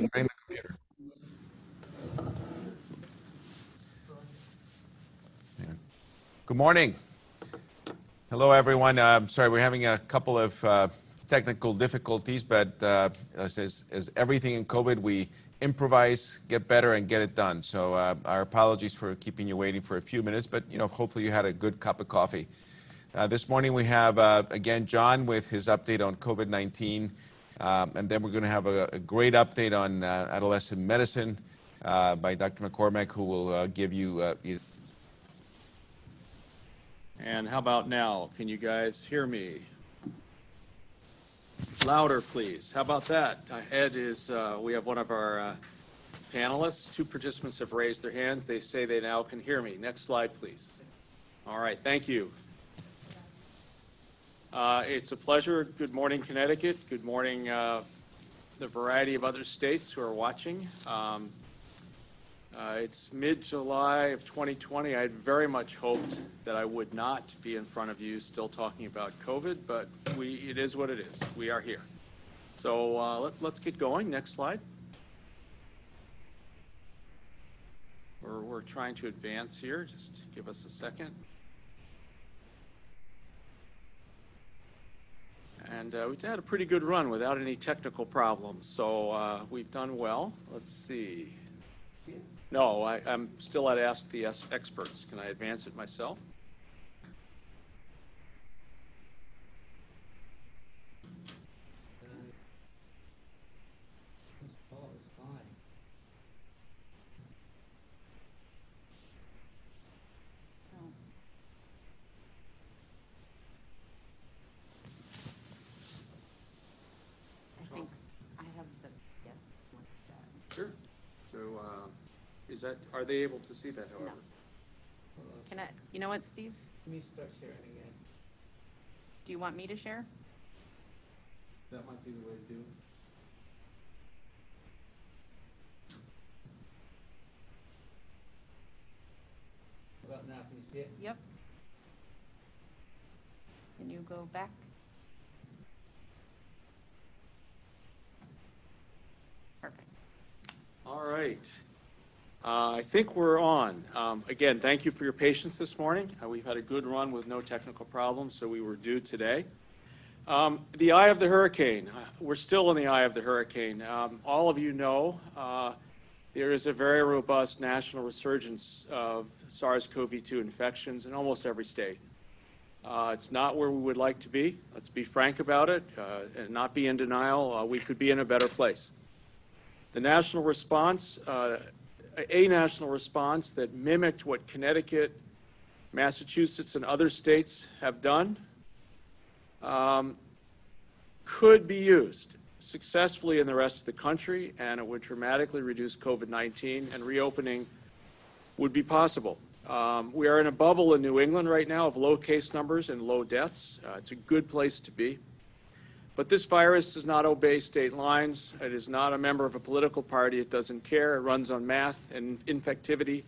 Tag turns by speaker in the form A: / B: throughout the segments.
A: The computer. Yeah. Good morning. Hello, everyone. Uh, sorry, we're having a couple of uh, technical difficulties, but uh, as, as, everything in COVID, we improvise, get better, and get it done. So uh, our apologies for keeping you waiting for a few minutes, but you know, hopefully you had a good cup of coffee. Uh, this morning we have uh, again John with his update on COVID-19. Um, and then we're going to have a, great update on uh, adolescent medicine uh, by Dr. McCormack, who will uh, give you. Uh,
B: and how about now? Can you guys hear me? Louder, please. How about that? Uh, Ed is, uh, we have one of our panelists. Two participants have raised their hands. They say they now can hear me. Next slide, please. All right, thank you. Uh, it's a pleasure. Good morning, Connecticut. Good morning, uh, the variety of other states who are watching. Um, uh, it's mid-July of 2020. I had very much hoped that I would not be in front of you still talking about COVID, but we, it is what it is. We are here. So uh, let, let's get going. Next slide. We're, we're trying to advance here. Just give us a second. And uh, we've had a pretty good run without any technical problems. So uh, we've done well. Let's see. No, I, am still at Ask the Experts. Can I advance it myself? Is that, are they able to see that, however?
C: Can I, you know what, Steve?
D: Let me start sharing again.
C: Do you want me to share?
D: That might be the way to do it. About now, can you see it?
C: Yep. Can you go back? Perfect.
B: All right. Uh, I think we're on. Um, again, thank you for your patience this morning. Uh, we've had a good run with no technical problems, so we were due today. Um, the eye of the hurricane. Uh, we're still in the eye of the hurricane. Um, all of you know there is a very robust national resurgence of SARS-CoV-2 infections in almost every state. It's not where we would like to be. Let's be frank about it and not be in denial. we could be in a better place. The national response a national response that mimicked what Connecticut, Massachusetts, and other states have done um, could be used successfully in the rest of the country, and it would dramatically reduce COVID 19, and reopening would be possible. Um, we are in a bubble in New England right now of low case numbers and low deaths. Uh, it's a good place to be. But this virus does not obey state lines. It is not a member of a political party. It doesn't care. It runs on math and infectivity.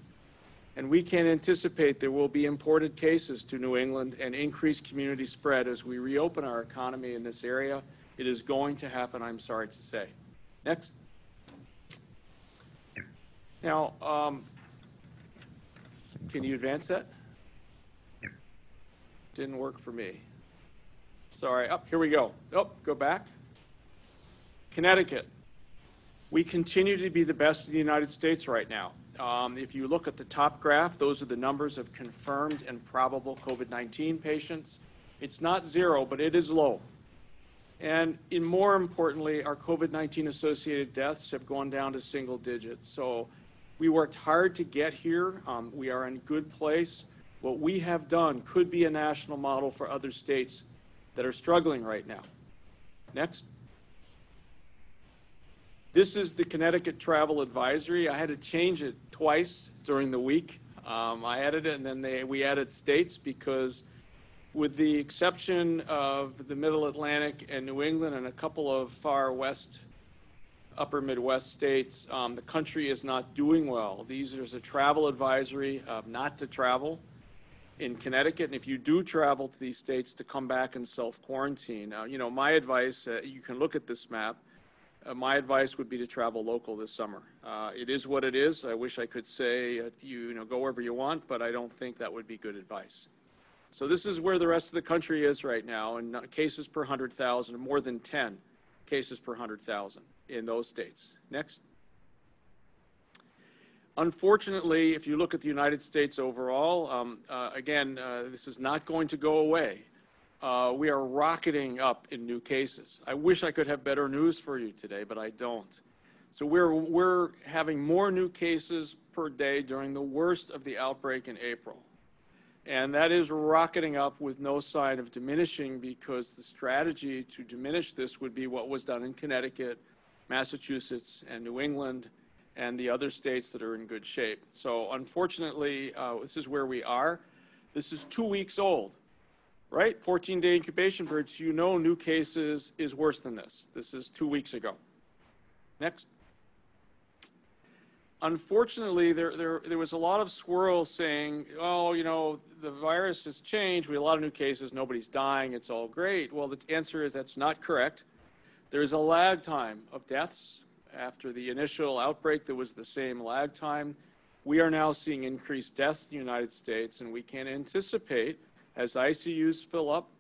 B: And we can anticipate there will be imported cases to New England and increased community spread as we reopen our economy in this area. It is going to happen, I'm sorry to say. Next. Now, um, can you advance that? Didn't work for me. Sorry, up, oh, here we go. Oh, go back. Connecticut. We continue to be the best in the United States right now. Um, if you look at the top graph, those are the numbers of confirmed and probable COVID-19 patients. It's not zero, but it is low. And in more importantly, our COVID-19 associated deaths have gone down to single digits. So we worked hard to get here. Um, we are in good place. What we have done could be a national model for other states that are struggling right now. Next. This is the Connecticut Travel Advisory. I had to change it twice during the week. Um, I added it and then they, we added states because with the exception of the Middle Atlantic and New England and a couple of far west, upper Midwest states, um, the country is not doing well. These is a travel advisory uh, not to travel in Connecticut, and if you do travel to these states, to come back and self quarantine. Uh, you know, my advice, uh, you can look at this map. uh, my advice would be to travel local this summer. Uh, It is what it is. I wish I could say, uh, you you know, go wherever you want, but I don't think that would be good advice. So this is where the rest of the country is right now, and cases per 100,000, more than 10 cases per 100,000 in those states. Next. Unfortunately, if you look at the United States overall, um, uh, again, uh, this is not going to go away. Uh, we are rocketing up in new cases. I wish I could have better news for you today, but I don't. So we're, we're having more new cases per day during the worst of the outbreak in April. And that is rocketing up with no sign of diminishing because the strategy to diminish this would be what was done in Connecticut, Massachusetts, and New England, and the other states that are in good shape. So unfortunately, uh, this is where we are. This is two weeks old, right? 14 day incubation period. So you know new cases is worse than this. This is two weeks ago. Next. Unfortunately, there, there, there was a lot of swirl saying, oh, you know, the virus has changed. We have a lot of new cases. Nobody's dying. It's all great. Well, the answer is that's not correct. There is a lag time of deaths. After the initial outbreak, there was the same lag time. We are now seeing increased deaths in the United States, and we can anticipate as ICUs fill up,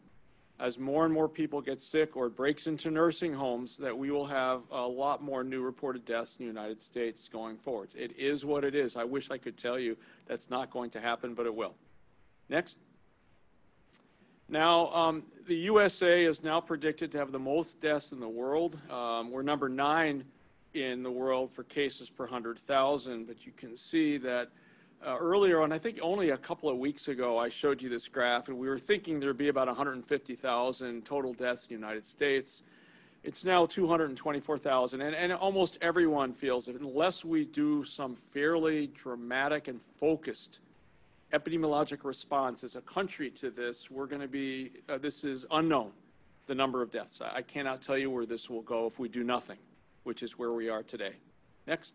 B: as more and more people get sick or breaks into nursing homes, that we will have a lot more new reported deaths in the United States going forward. It is what it is. I wish I could tell you that's not going to happen, but it will. Next. Now, um, the USA is now predicted to have the most deaths in the world. Um, we're number nine in the world for cases per 100,000, but you can see that uh, earlier on, I think only a couple of weeks ago, I showed you this graph, and we were thinking there'd be about 150,000 total deaths in the United States. It's now 224,000, and, almost everyone feels that Unless we do some fairly dramatic and focused epidemiologic response as a country to this, we're going to be, uh, this is unknown, the number of deaths. I, I cannot tell you where this will go if we do nothing, which is where we are today. Next.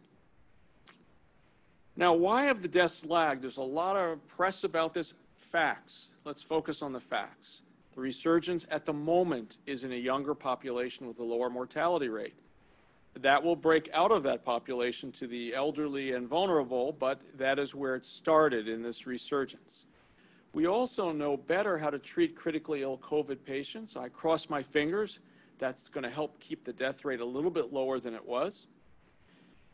B: Now, why have the deaths lagged? There's a lot of press about this. Facts. Let's focus on the facts. The resurgence at the moment is in a younger population with a lower mortality rate. That will break out of that population to the elderly and vulnerable, but that is where it started in this resurgence. We also know better how to treat critically ill COVID patients. I cross my fingers. That's going to help keep the death rate a little bit lower than it was.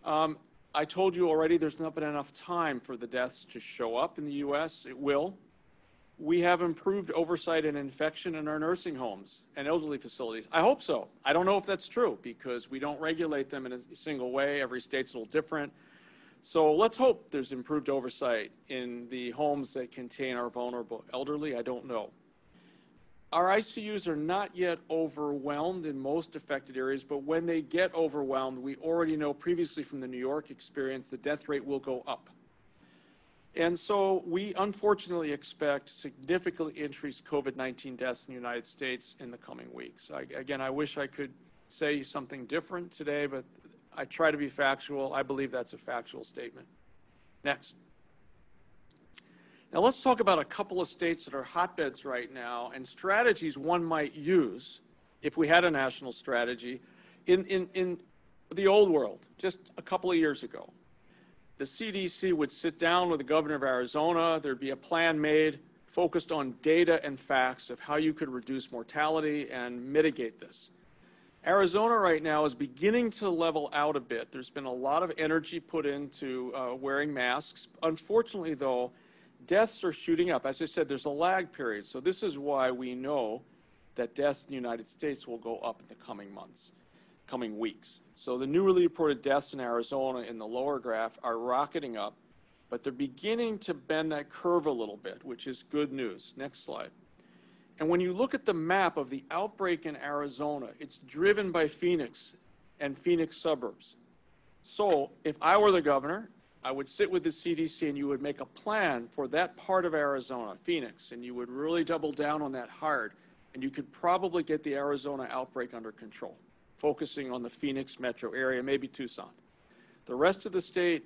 B: Um, I told you already there's not been enough time for the deaths to show up in the U.S. It will. We have improved oversight and infection in our nursing homes and elderly facilities. I hope so. I don't know if that's true because we don't regulate them in a single way. Every state's a little different. So let's hope there's improved oversight in the homes that contain our vulnerable elderly. I don't know. Our ICUs are not yet overwhelmed in most affected areas, but when they get overwhelmed, we already know previously from the New York experience, the death rate will go up. And so we unfortunately expect significantly increased COVID-19 deaths in the United States in the coming weeks. I, again, I wish I could say something different today, but I try to be factual. I believe that's a factual statement. Next. Now let's talk about a couple of states that are hotbeds right now and strategies one might use if we had a national strategy in, in, in the old world, just a couple of years ago. The CDC would sit down with the governor of Arizona, there'd be a plan made focused on data and facts of how you could reduce mortality and mitigate this. Arizona right now is beginning to level out a bit. There's been a lot of energy put into uh, wearing masks. Unfortunately, though, deaths are shooting up. As I said, there's a lag period. So this is why we know that deaths in the United States will go up in the coming months, coming weeks. So the newly reported deaths in Arizona in the lower graph are rocketing up, but they're beginning to bend that curve a little bit, which is good news. Next slide. And when you look at the map of the outbreak in Arizona, it's driven by Phoenix and Phoenix suburbs. So if I were the governor, I would sit with the CDC and you would make a plan for that part of Arizona, Phoenix, and you would really double down on that hard. And you could probably get the Arizona outbreak under control, focusing on the Phoenix metro area, maybe Tucson. The rest of the state,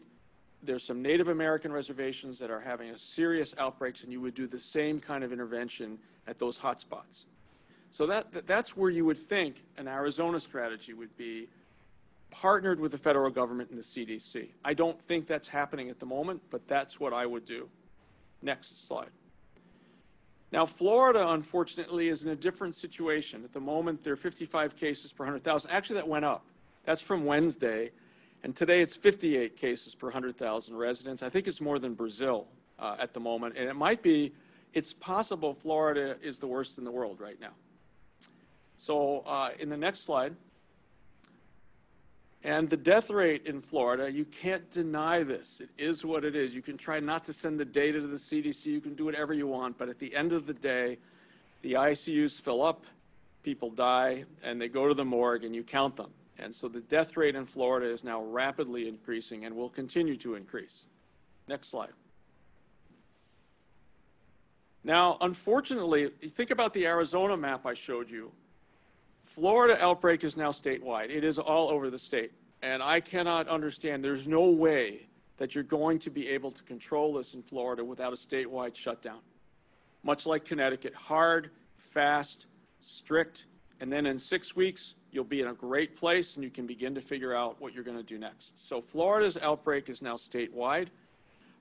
B: there's some Native American reservations that are having a serious outbreaks, and you would do the same kind of intervention at those hotspots. So that, that's where you would think an Arizona strategy would be partnered with the federal government and the CDC. I don't think that's happening at the moment, but that's what I would do. Next slide. Now, Florida, unfortunately, is in a different situation. At the moment, there are 55 cases per 100,000. Actually, that went up. That's from Wednesday. And today it's 58 cases per 100,000 residents. I think it's more than Brazil uh, at the moment. And it might be, it's possible Florida is the worst in the world right now. So, uh, in the next slide, and the death rate in Florida, you can't deny this. It is what it is. You can try not to send the data to the CDC, you can do whatever you want, but at the end of the day, the ICUs fill up, people die, and they go to the morgue and you count them. And so the death rate in Florida is now rapidly increasing and will continue to increase. Next slide. Now, unfortunately, think about the Arizona map I showed you. Florida outbreak is now statewide. It is all over the state. And I cannot understand, there's no way that you're going to be able to control this in Florida without a statewide shutdown. Much like Connecticut, hard, fast, strict, and then in six weeks, you'll be in a great place and you can begin to figure out what you're going to do next. So Florida's outbreak is now statewide.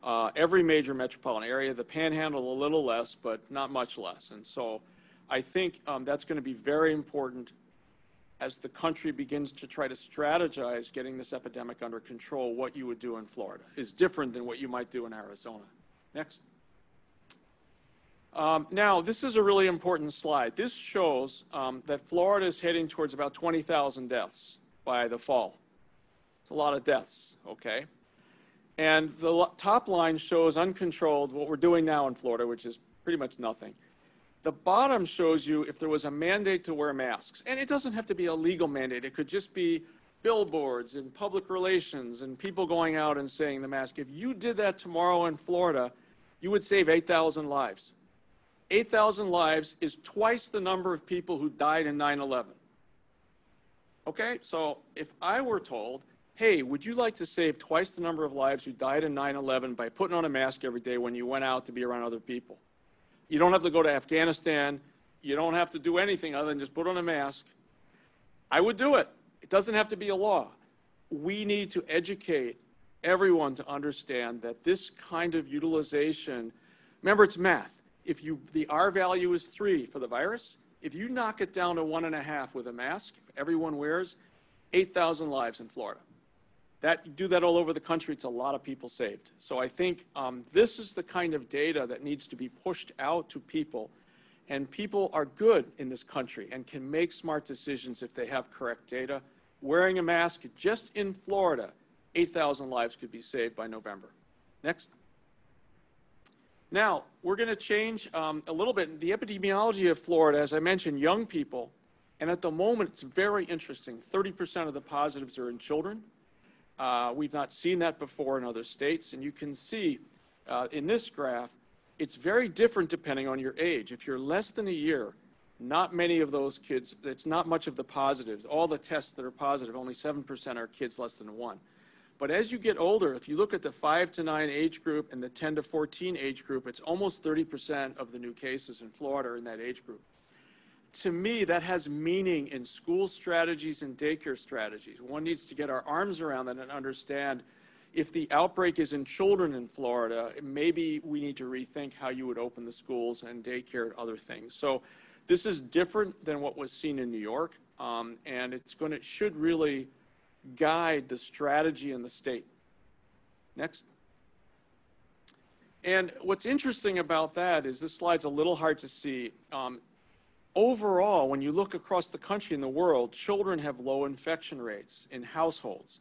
B: Uh, every major metropolitan area, the panhandle a little less, but not much less. And so I think um, that's going to be very important as the country begins to try to strategize getting this epidemic under control. What you would do in Florida is different than what you might do in Arizona. Next. Um, now, this is a really important slide. This shows um, that Florida is heading towards about 20,000 deaths by the fall. It's a lot of deaths, okay? And the top line shows uncontrolled, what we're doing now in Florida, which is pretty much nothing. The bottom shows you if there was a mandate to wear masks. And it doesn't have to be a legal mandate, it could just be billboards and public relations and people going out and saying the mask. If you did that tomorrow in Florida, you would save 8,000 lives. 8,000 lives is twice the number of people who died in 9 11. Okay, so if I were told, hey, would you like to save twice the number of lives who died in 9 11 by putting on a mask every day when you went out to be around other people? You don't have to go to Afghanistan. You don't have to do anything other than just put on a mask. I would do it. It doesn't have to be a law. We need to educate everyone to understand that this kind of utilization, remember it's math. If you, the R value is three for the virus, if you knock it down to one and a half with a mask, everyone wears, 8,000 lives in Florida. That, do that all over the country, it's a lot of people saved. So I think um, this is the kind of data that needs to be pushed out to people. And people are good in this country and can make smart decisions if they have correct data. Wearing a mask just in Florida, 8,000 lives could be saved by November. Next. Now, we're going to change um, a little bit. The epidemiology of Florida, as I mentioned, young people, and at the moment it's very interesting. 30% of the positives are in children. Uh, we've not seen that before in other states, and you can see uh, in this graph, it's very different depending on your age. If you're less than a year, not many of those kids, it's not much of the positives. All the tests that are positive, only 7% are kids less than one. But as you get older, if you look at the 5 to 9 age group and the 10 to 14 age group, it's almost 30% of the new cases in Florida are in that age group. To me, that has meaning in school strategies and daycare strategies. One needs to get our arms around that and understand if the outbreak is in children in Florida, maybe we need to rethink how you would open the schools and daycare and other things. So this is different than what was seen in New York, um, and it's going to should really guide the strategy in the state. Next. And what's interesting about that is this slide's a little hard to see. Um, overall, when you look across the country and the world, children have low infection rates in households.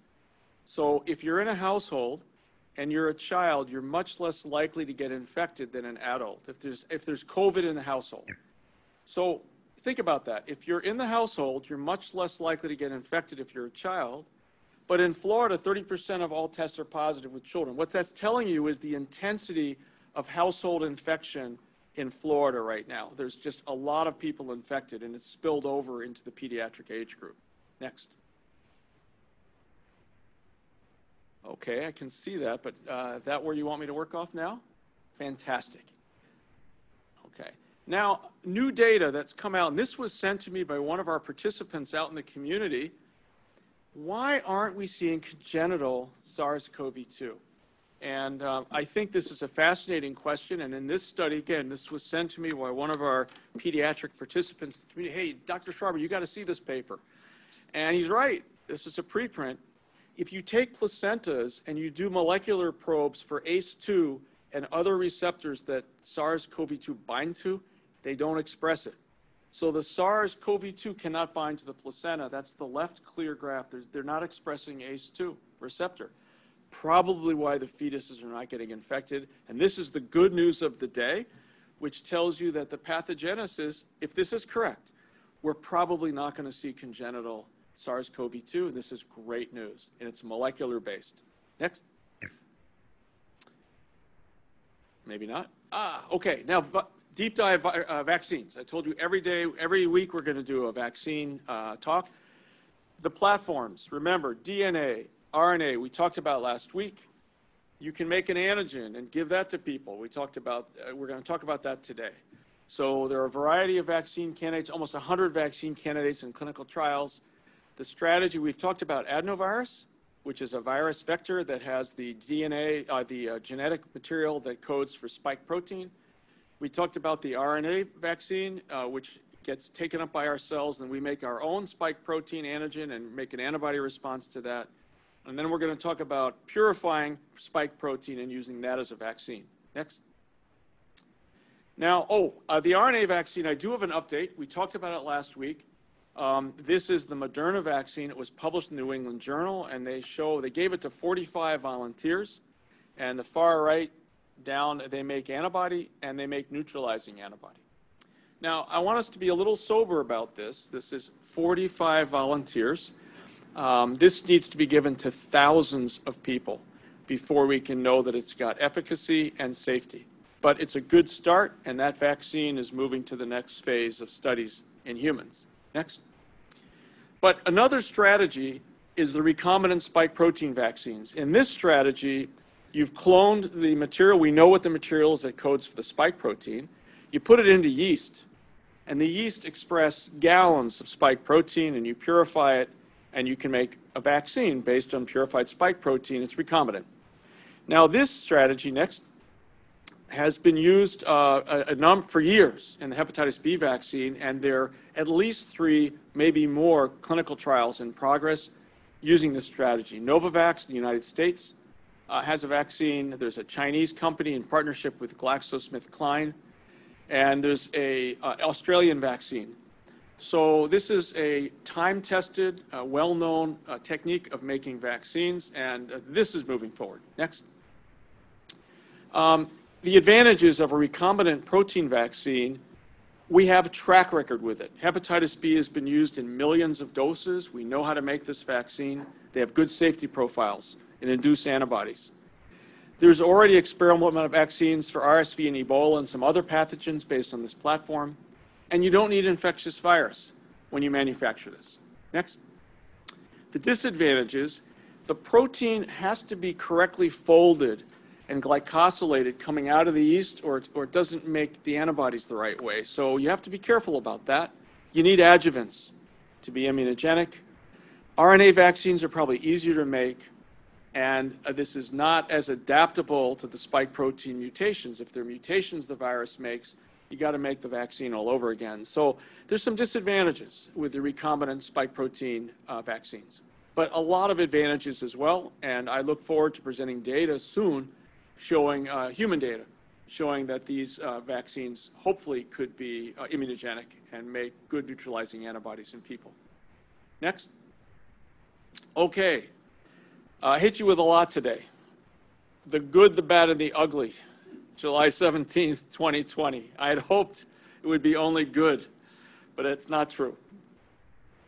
B: So if you're in a household and you're a child, you're much less likely to get infected than an adult if there's, if there's COVID in the household. So think about that. If you're in the household, you're much less likely to get infected if you're a child. But in Florida, 30% of all tests are positive with children. What that's telling you is the intensity of household infection in Florida right now. There's just a lot of people infected, and it's spilled over into the pediatric age group. Next. Okay, I can see that, but uh, that where you want me to work off now? Fantastic. Okay. Now, new data that's come out, and this was sent to me by one of our participants out in the community why aren't we seeing congenital SARS-CoV-2? And um, I think this is a fascinating question. And in this study, again, this was sent to me by one of our pediatric participants. To me, hey, Dr. Schreiber, you got to see this paper. And he's right. This is a preprint. If you take placentas and you do molecular probes for ACE2 and other receptors that SARS-CoV-2 bind to, they don't express it. So the SARS-CoV-2 cannot bind to the placenta. That's the left clear graph. They're not expressing ACE2 receptor. Probably why the fetuses are not getting infected. And this is the good news of the day, which tells you that the pathogenesis, if this is correct, we're probably not going to see congenital SARS-CoV-2. And this is great news. And it's molecular based. Next. Maybe not. Ah, okay. Now, deep dive uh, vaccines. I told you every day, every week, we're going to do a vaccine uh, talk. The platforms, remember, DNA, RNA, we talked about last week. You can make an antigen and give that to people. We talked about, uh, we're going to talk about that today. So there are a variety of vaccine candidates, almost 100 vaccine candidates in clinical trials. The strategy, we've talked about adenovirus, which is a virus vector that has the DNA, uh, the uh, genetic material that codes for spike protein. We talked about the RNA vaccine, uh, which gets taken up by our cells, and we make our own spike protein antigen and make an antibody response to that. And then we're going to talk about purifying spike protein and using that as a vaccine. Next. Now, oh, uh, the RNA vaccine, I do have an update. We talked about it last week. Um, this is the Moderna vaccine. It was published in the New England Journal, and they show they gave it to 45 volunteers. And the far right down, they make antibody and they make neutralizing antibody. Now, I want us to be a little sober about this. This is 45 volunteers. Um, this needs to be given to thousands of people before we can know that it's got efficacy and safety. But it's a good start, and that vaccine is moving to the next phase of studies in humans. Next. But another strategy is the recombinant spike protein vaccines. In this strategy, you've cloned the material. We know what the material is that codes for the spike protein. You put it into yeast, and the yeast express gallons of spike protein, and you purify it, and you can make a vaccine based on purified spike protein. It's recombinant. Now, this strategy, next, has been used uh, a, a num- for years in the hepatitis B vaccine, and there are at least three, maybe more, clinical trials in progress using this strategy. Novavax, in the United States, uh, has a vaccine. There's a Chinese company in partnership with GlaxoSmithKline, and there's a uh, Australian vaccine. So this is a time-tested, uh, well-known uh, technique of making vaccines, and uh, this is moving forward. Next. Um, the advantages of a recombinant protein vaccine, we have a track record with it. Hepatitis B has been used in millions of doses. We know how to make this vaccine. They have good safety profiles and induce antibodies. There's already experimental vaccines for RSV and Ebola and some other pathogens based on this platform. And you don't need infectious virus when you manufacture this. Next. The disadvantages, the protein has to be correctly folded and glycosylated coming out of the yeast or, or it doesn't make the antibodies the right way. So you have to be careful about that. You need adjuvants to be immunogenic. RNA vaccines are probably easier to make, and uh, this is not as adaptable to the spike protein mutations. If there are mutations the virus makes, you got to make the vaccine all over again. So there's some disadvantages with the recombinant spike protein uh, vaccines, but a lot of advantages as well. And I look forward to presenting data soon showing uh, human data showing that these uh, vaccines hopefully could be uh, immunogenic and make good neutralizing antibodies in people. Next. Okay. I hit you with a lot today. The good, the bad, and the ugly. July 17th, 2020. I had hoped it would be only good, but it's not true.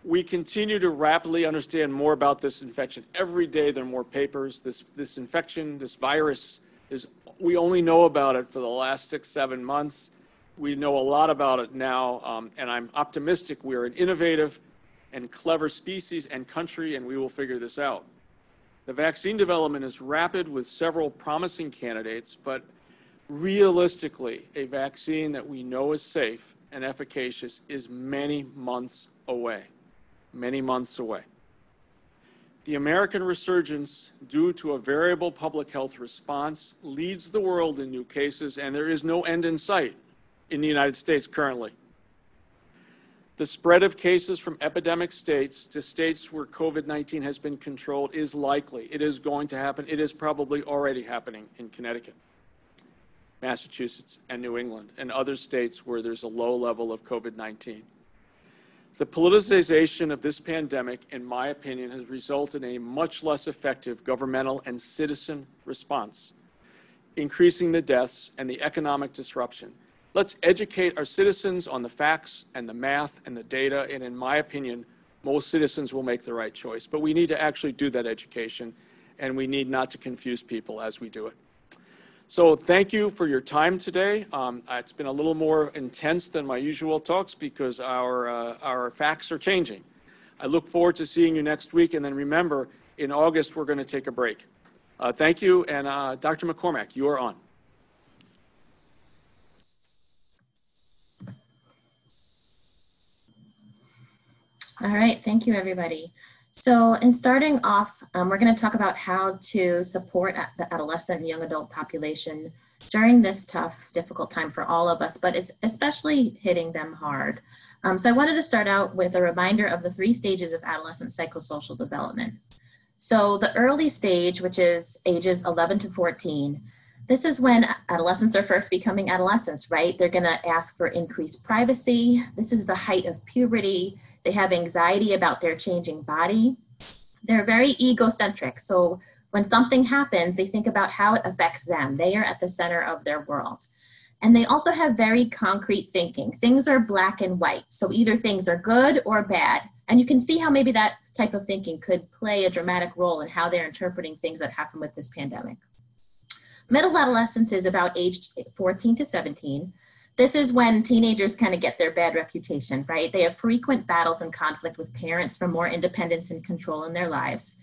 B: We continue to rapidly understand more about this infection. Every day there are more papers. This, this infection, this virus, is we only know about it for the last six, seven months. We know a lot about it now, um, and I'm optimistic we're an innovative and clever species and country, and we will figure this out. The vaccine development is rapid with several promising candidates, but realistically, a vaccine that we know is safe and efficacious is many months away. Many months away. The American resurgence, due to a variable public health response, leads the world in new cases, and there is no end in sight in the United States currently. The spread of cases from epidemic states to states where COVID 19 has been controlled is likely. It is going to happen. It is probably already happening in Connecticut, Massachusetts, and New England, and other states where there's a low level of COVID 19. The politicization of this pandemic, in my opinion, has resulted in a much less effective governmental and citizen response, increasing the deaths and the economic disruption. Let's educate our citizens on the facts and the math and the data, and in my opinion, most citizens will make the right choice. But we need to actually do that education, and we need not to confuse people as we do it. So thank you for your time today. Um, it's been a little more intense than my usual talks because our, uh, our facts are changing. I look forward to seeing you next week, and then remember, in August, we're going to take a break. Uh, thank you, and uh, Dr. McCormack, you are on.
E: All right, thank you, everybody. So in starting off, um, we're going to talk about how to support the adolescent and young adult population during this tough, difficult time for all of us, but it's especially hitting them hard. Um, so I wanted to start out with a reminder of the three stages of adolescent psychosocial development. So the early stage, which is ages 11 to 14, this is when adolescents are first becoming adolescents, right? They're going to ask for increased privacy. This is the height of puberty. They have anxiety about their changing body. They're very egocentric. So when something happens, they think about how it affects them. They are at the center of their world. And they also have very concrete thinking. Things are black and white. So either things are good or bad. And you can see how maybe that type of thinking could play a dramatic role in how they're interpreting things that happen with this pandemic. Middle adolescence is about age 14 to 17 this is when teenagers kind of get their bad reputation, right? They have frequent battles and conflict with parents for more independence and control in their lives.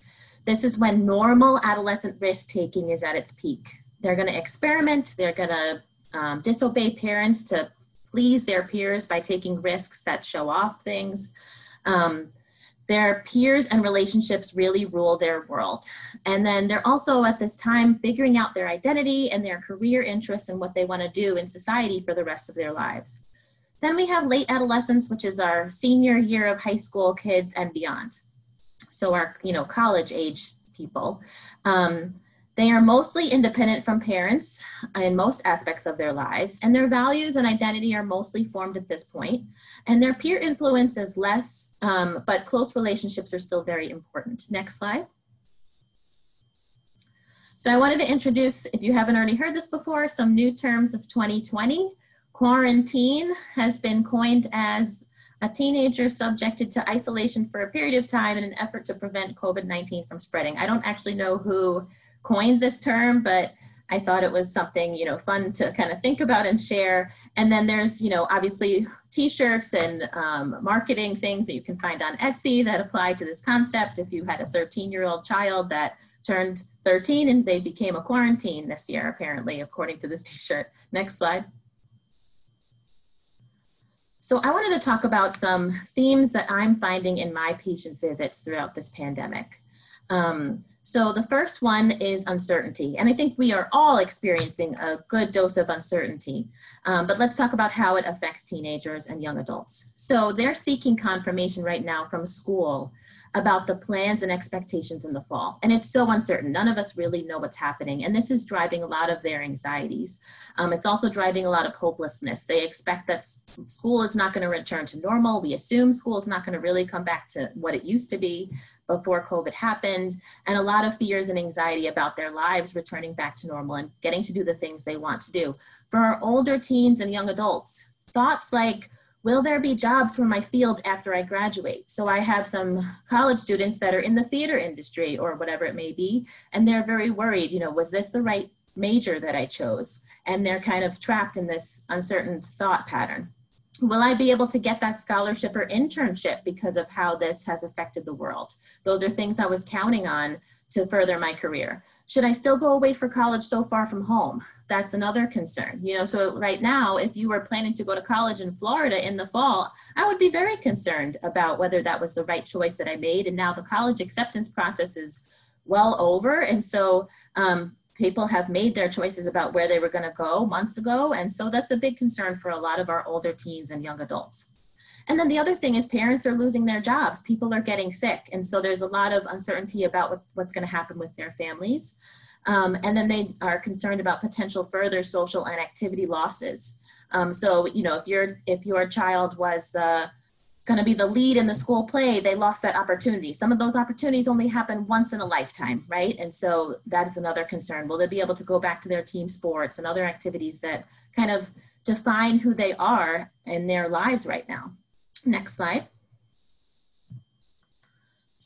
E: This is when normal adolescent risk taking is at its peak. They're going to experiment, they're going to um, disobey parents to please their peers by taking risks that show off things. Um, their peers and relationships really rule their world. And then they're also at this time figuring out their identity and their career interests and what they want to do in society for the rest of their lives. Then we have late adolescence, which is our senior year of high school kids and beyond. So our, you know, college age people. Um, they are mostly independent from parents in most aspects of their lives, and their values and identity are mostly formed at this point. And their peer influence is less, um, but close relationships are still very important. Next slide. So I wanted to introduce, if you haven't already heard this before, some new terms of 2020. Quaranteen has been coined as a teenager subjected to isolation for a period of time in an effort to prevent COVID-19 from spreading. I don't actually know who coined this term, but I thought it was something, you know, fun to kind of think about and share. And then there's, you know, obviously t-shirts and um, marketing things that you can find on Etsy that apply to this concept. If you had a 13 year old child that turned 13 and they became a quaranteen this year, apparently, according to this t-shirt. Next slide. So I wanted to talk about some themes that I'm finding in my patient visits throughout this pandemic. Um, so the first one is uncertainty. And I think we are all experiencing a good dose of uncertainty. Um, but let's talk about how it affects teenagers and young adults. So they're seeking confirmation right now from school about the plans and expectations in the fall. And it's so uncertain. None of us really know what's happening. And this is driving a lot of their anxieties. Um, it's also driving a lot of hopelessness. They expect that school is not going to return to normal. We assume school is not going to really come back to what it used to be before COVID happened, and a lot of fears and anxiety about their lives returning back to normal and getting to do the things they want to do. For our older teens and young adults, thoughts like, will there be jobs for my field after I graduate? So I have some college students that are in the theater industry or whatever it may be, and they're very worried, you know, was this the right major that I chose? And they're kind of trapped in this uncertain thought pattern. Will I be able to get that scholarship or internship because of how this has affected the world? Those are things I was counting on to further my career. should I still go away for college so far from home? That's another concern. You know, so right now, if you were planning to go to college in Florida in the fall, I would be very concerned about whether that was the right choice that I made. And now the college acceptance process is well over. And so um, people have made their choices about where they were going to go months ago. And so that's a big concern for a lot of our older teens and young adults. And then the other thing is parents are losing their jobs. People are getting sick. And so there's a lot of uncertainty about what, what's going to happen with their families. Um, and then they are concerned about potential further social and activity losses. Um, so, you know, if your if your child was the going to be the lead in the school play, they lost that opportunity. Some of those opportunities only happen once in a lifetime, right? And so that is another concern. Will they be able to go back to their team sports and other activities that kind of define who they are in their lives right now? Next slide.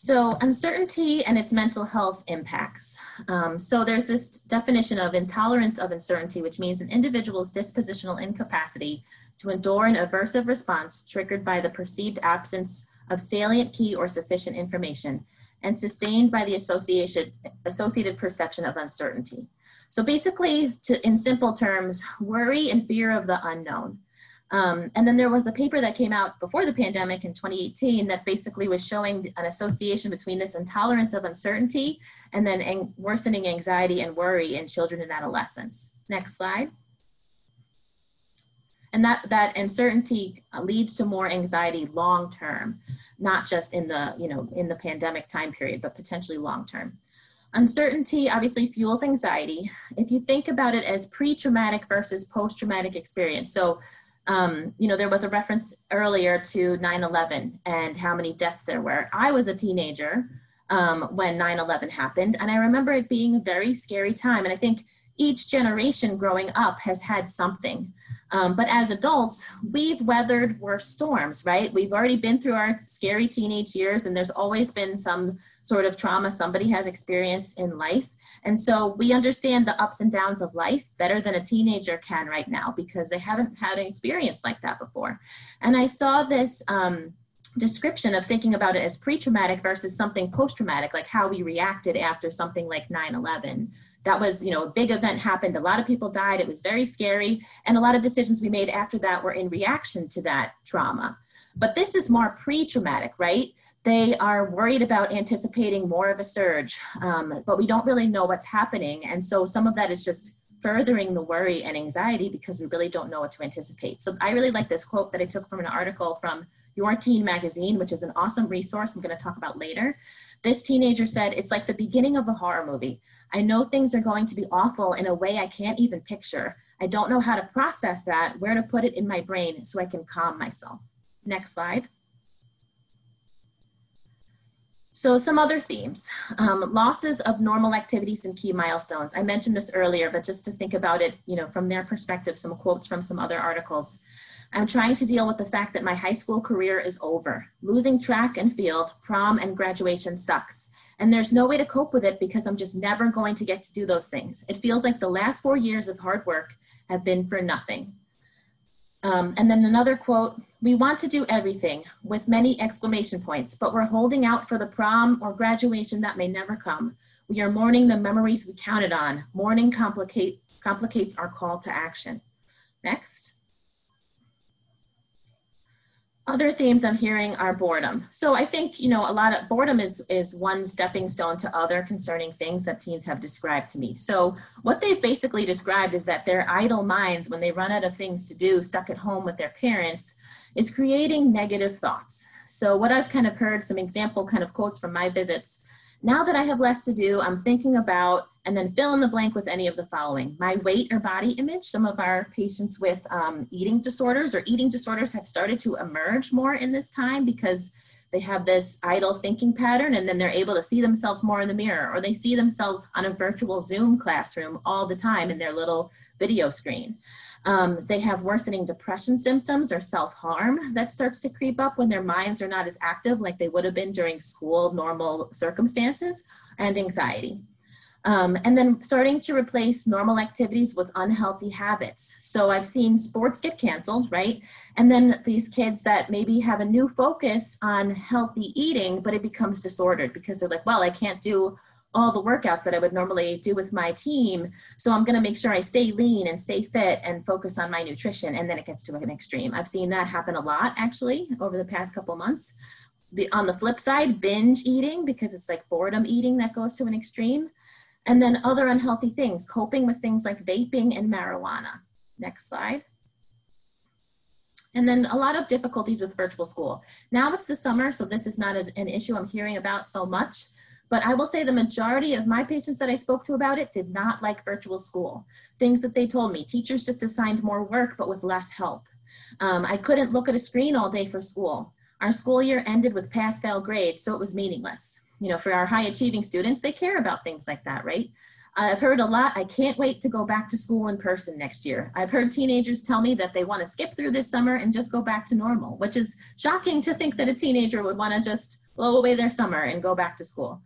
E: So uncertainty and its mental health impacts. Um, so there's this definition of intolerance of uncertainty, which means an individual's dispositional incapacity to endure an aversive response triggered by the perceived absence of salient key or sufficient information and sustained by the association, associated perception of uncertainty. So basically, to, in simple terms, worry and fear of the unknown. Um, and then there was a paper that came out before the pandemic in 2018 that basically was showing an association between this intolerance of uncertainty and then ang- worsening anxiety and worry in children and adolescents. Next slide. And that, that uncertainty leads to more anxiety long term, not just in the, you know, in the pandemic time period, but potentially long term. Uncertainty obviously fuels anxiety. If you think about it as pre-traumatic versus post-traumatic experience. So um, you know, there was a reference earlier to 9 11 and how many deaths there were. I was a teenager um, when 9 11 happened, and I remember it being a very scary time. And I think each generation growing up has had something. Um, but as adults, we've weathered worse storms, right? We've already been through our scary teenage years, and there's always been some sort of trauma somebody has experienced in life. And so we understand the ups and downs of life better than a teenager can right now because they haven't had an experience like that before. And I saw this um, description of thinking about it as pre traumatic versus something post traumatic, like how we reacted after something like 9 11. That was, you know, a big event happened. A lot of people died. It was very scary. And a lot of decisions we made after that were in reaction to that trauma. But this is more pre traumatic, right? They are worried about anticipating more of a surge, um, but we don't really know what's happening. And so some of that is just furthering the worry and anxiety because we really don't know what to anticipate. So I really like this quote that I took from an article from Your Teen magazine, which is an awesome resource I'm going to talk about later. This teenager said, It's like the beginning of a horror movie. I know things are going to be awful in a way I can't even picture. I don't know how to process that, where to put it in my brain so I can calm myself. Next slide. So some other themes, um, losses of normal activities and key milestones. I mentioned this earlier, but just to think about it, you know, from their perspective, some quotes from some other articles. I'm trying to deal with the fact that my high school career is over. Losing track and field, prom and graduation sucks. And there's no way to cope with it because I'm just never going to get to do those things. It feels like the last four years of hard work have been for nothing. Um, and then another quote, we want to do everything with many exclamation points, but we're holding out for the prom or graduation that may never come. We are mourning the memories we counted on. Mourning complicate, complicates our call to action. Next. Other themes I'm hearing are boredom. So I think, you know, a lot of boredom is, is one stepping stone to other concerning things that teens have described to me. So what they've basically described is that their idle minds, when they run out of things to do, stuck at home with their parents, is creating negative thoughts. So what I've kind of heard, some example kind of quotes from my visits, now that I have less to do, I'm thinking about, and then fill in the blank with any of the following. My weight or body image. Some of our patients with um, eating disorders or eating disorders have started to emerge more in this time because they have this idle thinking pattern and then they're able to see themselves more in the mirror or they see themselves on a virtual Zoom classroom all the time in their little video screen. Um, they have worsening depression symptoms or self harm that starts to creep up when their minds are not as active like they would have been during school normal circumstances, and anxiety. Um, and then starting to replace normal activities with unhealthy habits. So I've seen sports get canceled, right? And then these kids that maybe have a new focus on healthy eating, but it becomes disordered because they're like, well, I can't do all the workouts that I would normally do with my team. So I'm going to make sure I stay lean and stay fit and focus on my nutrition. And then it gets to an extreme. I've seen that happen a lot actually over the past couple months. The, on the flip side, binge eating because it's like boredom eating that goes to an extreme. And then other unhealthy things, coping with things like vaping and marijuana. Next slide. And then a lot of difficulties with virtual school. Now it's the summer, so this is not as an issue I'm hearing about so much. But I will say the majority of my patients that I spoke to about it did not like virtual school. Things that they told me, teachers just assigned more work, but with less help. Um, I couldn't look at a screen all day for school. Our school year ended with pass fail grades, so it was meaningless. You know, for our high achieving students, they care about things like that, right? I've heard a lot. I can't wait to go back to school in person next year. I've heard teenagers tell me that they want to skip through this summer and just go back to normal, which is shocking to think that a teenager would want to just blow away their summer and go back to school.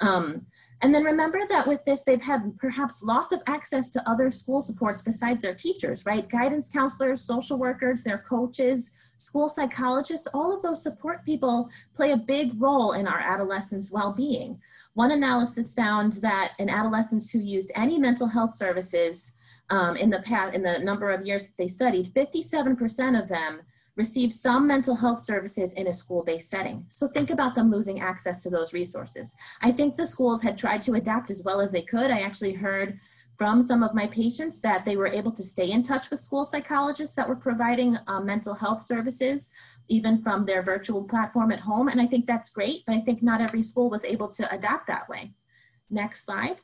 E: Um, and then remember that with this, they've had perhaps loss of access to other school supports besides their teachers, right? Guidance counselors, social workers, their coaches, school psychologists, all of those support people play a big role in our adolescents' well being. One analysis found that in adolescents who used any mental health services um, in the past, in the number of years that they studied, 57% of them received some mental health services in a school-based setting. So think about them losing access to those resources. I think the schools had tried to adapt as well as they could. I actually heard from some of my patients that they were able to stay in touch with school psychologists that were providing um, mental health services, even from their virtual platform at home. And I think that's great, but I think not every school was able to adapt that way. Next slide.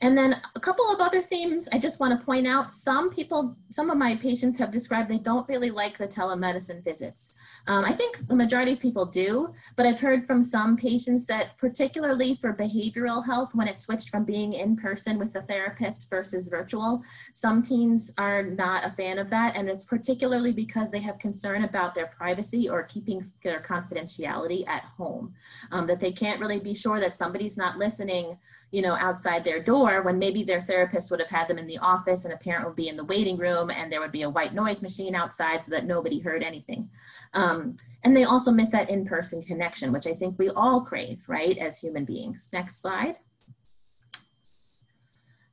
E: And then a couple of other themes I just want to point out. Some people, some of my patients have described they don't really like the telemedicine visits. Um, I think the majority of people do, but I've heard from some patients that particularly for behavioral health, when it switched from being in person with a therapist versus virtual, some teens are not a fan of that. And it's particularly because they have concern about their privacy or keeping their confidentiality at home, um, that they can't really be sure that somebody's not listening you know, outside their door when maybe their therapist would have had them in the office and a parent would be in the waiting room and there would be a white noise machine outside so that nobody heard anything. Um, and they also miss that in-person connection, which I think we all crave, right, as human beings. Next slide.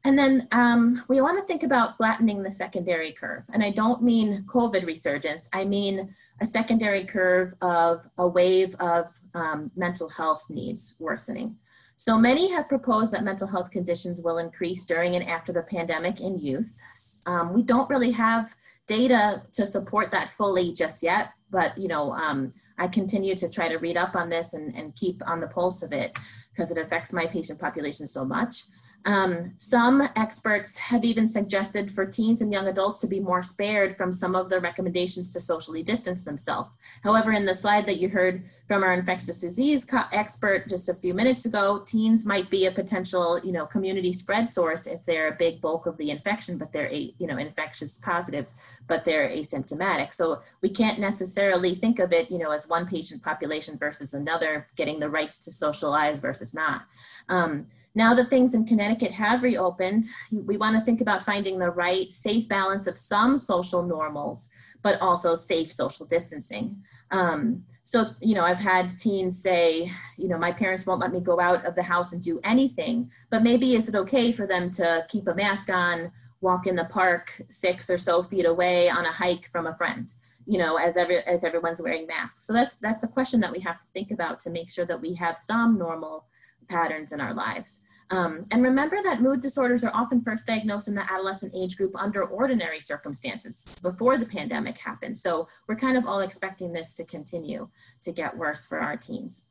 E: And then um, we want to think about flattening the secondary curve. And I don't mean COVID resurgence, I mean a secondary curve of a wave of um, mental health needs worsening. So many have proposed that mental health conditions will increase during and after the pandemic in youth. Um, we don't really have data to support that fully just yet, but you know, um, I continue to try to read up on this and, and keep on the pulse of it because it affects my patient population so much. Um, some experts have even suggested for teens and young adults to be more spared from some of the recommendations to socially distance themselves. However, in the slide that you heard from our infectious disease expert just a few minutes ago, teens might be a potential, you know, community spread source if they're a big bulk of the infection, but they're, a, you know, infectious positives, but they're asymptomatic. So we can't necessarily think of it, you know, as one patient population versus another, getting the rights to socialize versus not. Um, now that things in Connecticut have reopened, we want to think about finding the right safe balance of some social normals, but also safe social distancing. Um, so, you know, I've had teens say, you know, my parents won't let me go out of the house and do anything, but maybe is it okay for them to keep a mask on, walk in the park six or so feet away on a hike from a friend? you know as every if everyone's wearing masks so that's that's a question that we have to think about to make sure that we have some normal patterns in our lives um, and remember that mood disorders are often first diagnosed in the adolescent age group under ordinary circumstances before the pandemic happened. So we're kind of all expecting this to continue to get worse for our teens.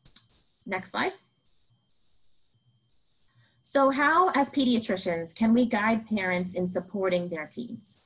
E: Next slide. So how, as pediatricians, can we guide parents in supporting their teens?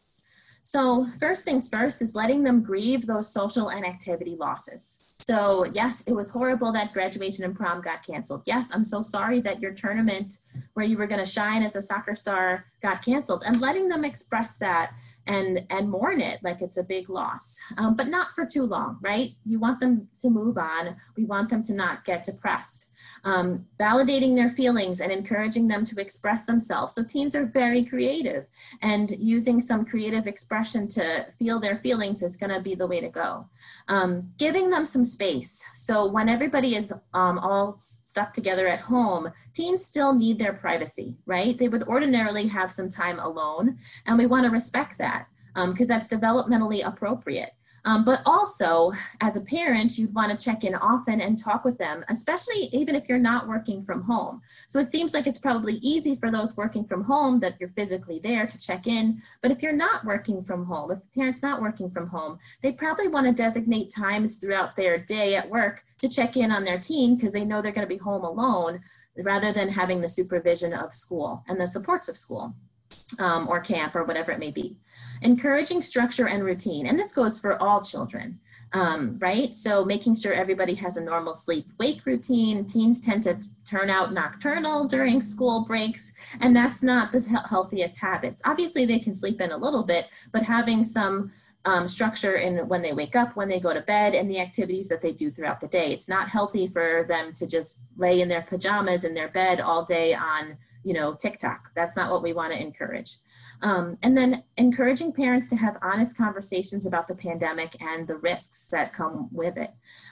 E: So first things first is letting them grieve those social and activity losses. So yes, it was horrible that graduation and prom got canceled. Yes, I'm so sorry that your tournament where you were going to shine as a soccer star got canceled. And letting them express that and and mourn it like it's a big loss. Um, but not for too long right? You want them to move on. We want them to not get depressed um, validating their feelings and encouraging them to express themselves. So teens are very creative and using some creative expression to feel their feelings is going to be the way to go. Um, giving them some space. So when everybody is um, all stuck together at home teens still need their privacy right? They would ordinarily have some time alone and we want to respect that because that's developmentally appropriate. Um, but also, as a parent, you'd want to check in often and talk with them, especially even if you're not working from home. So it seems like it's probably easy for those working from home that you're physically there to check in. But if you're not working from home, if the parent's not working from home, they probably want to designate times throughout their day at work to check in on their teen because they know they're going to be home alone rather than having the supervision of school and the supports of school um, or camp or whatever it may be. Encouraging structure and routine, and this goes for all children, um, right? So making sure everybody has a normal sleep wake routine. Teens tend to turn out nocturnal during school breaks, and that's not the healthiest habits. Obviously, they can sleep in a little bit, but having some um, structure in when they wake up, when they go to bed, and the activities that they do throughout the day. It's not healthy for them to just lay in their pajamas in their bed all day on, you know, TikTok. That's not what we want to encourage. Um, and then encouraging parents to have honest conversations about the pandemic and the risks that come with it.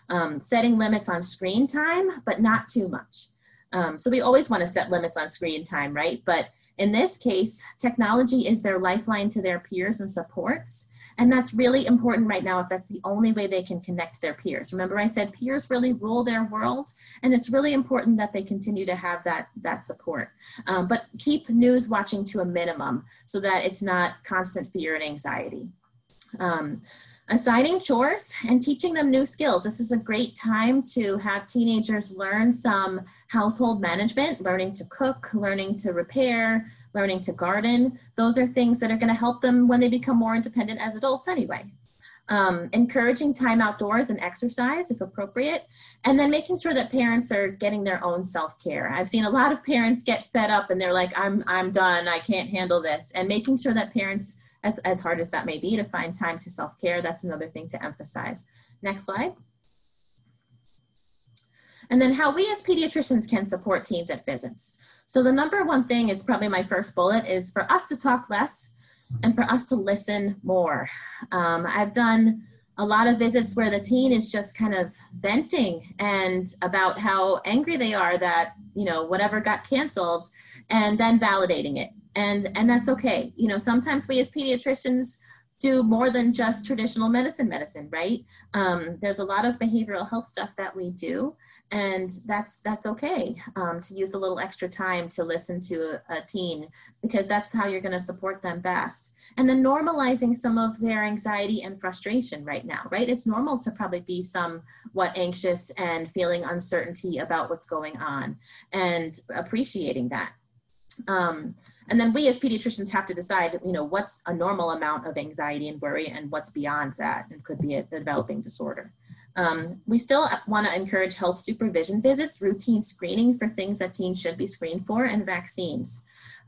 E: Um, setting limits on screen time, but not too much. Um, so we always want to set limits on screen time, right? But in this case, technology is their lifeline to their peers and supports. And that's really important right now if that's the only way they can connect their peers. Remember I said peers really rule their world and it's really important that they continue to have that, that support. Um, but keep news watching to a minimum so that it's not constant fear and anxiety. Um, assigning chores and teaching them new skills. This is a great time to have teenagers learn some household management, learning to cook, learning to repair, learning to garden. Those are things that are going to help them when they become more independent as adults anyway. Um, encouraging time outdoors and exercise if appropriate, and then making sure that parents are getting their own self-care. I've seen a lot of parents get fed up and they're like, I'm, I'm done, I can't handle this. And making sure that parents, as, as hard as that may be, to find time to self-care, that's another thing to emphasize. Next slide. And then how we as pediatricians can support teens at visits. So the number one thing is probably my first bullet is for us to talk less and for us to listen more. Um, I've done a lot of visits where the teen is just kind of venting and about how angry they are that you know whatever got canceled and then validating it. And and that's okay. You know sometimes we as pediatricians do more than just traditional medicine medicine right? Um, there's a lot of behavioral health stuff that we do and that's that's okay um, to use a little extra time to listen to a, a teen because that's how you're going to support them best. And then normalizing some of their anxiety and frustration right now right? It's normal to probably be somewhat anxious and feeling uncertainty about what's going on and appreciating that. Um, and then we as pediatricians have to decide you know what's a normal amount of anxiety and worry and what's beyond that and could be a developing disorder um, we still want to encourage health supervision visits, routine screening for things that teens should be screened for, and vaccines.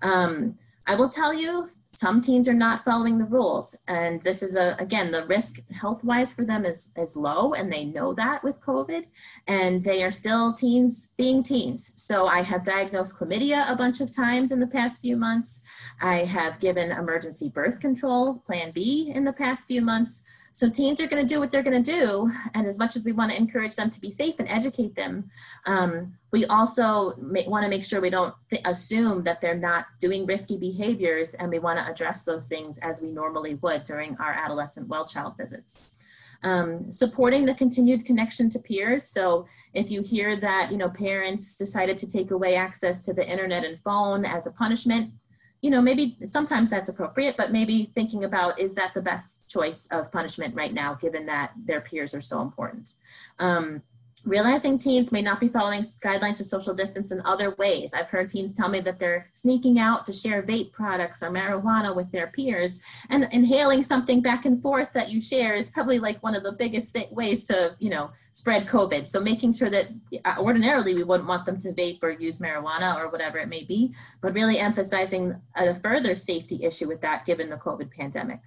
E: Um, I will tell you, some teens are not following the rules. And this is, a, again, the risk health wise for them is, is low, and they know that with COVID. And they are still teens being teens. So I have diagnosed chlamydia a bunch of times in the past few months. I have given emergency birth control, Plan B, in the past few months. So teens are going to do what they're going to do. And as much as we want to encourage them to be safe and educate them, um, we also want to make sure we don't assume that they're not doing risky behaviors. And we want to address those things as we normally would during our adolescent well child visits. Um, supporting the continued connection to peers. So if you hear that, you know, parents decided to take away access to the internet and phone as a punishment, you know, maybe sometimes that's appropriate, but maybe thinking about is that the best choice of punishment right now, given that their peers are so important. Um, Realizing teens may not be following guidelines to social distance in other ways. I've heard teens tell me that they're sneaking out to share vape products or marijuana with their peers, and inhaling something back and forth that you share is probably like one of the biggest th- ways to, you know, spread COVID. So making sure that uh, ordinarily we wouldn't want them to vape or use marijuana or whatever it may be, but really emphasizing a further safety issue with that given the COVID pandemic.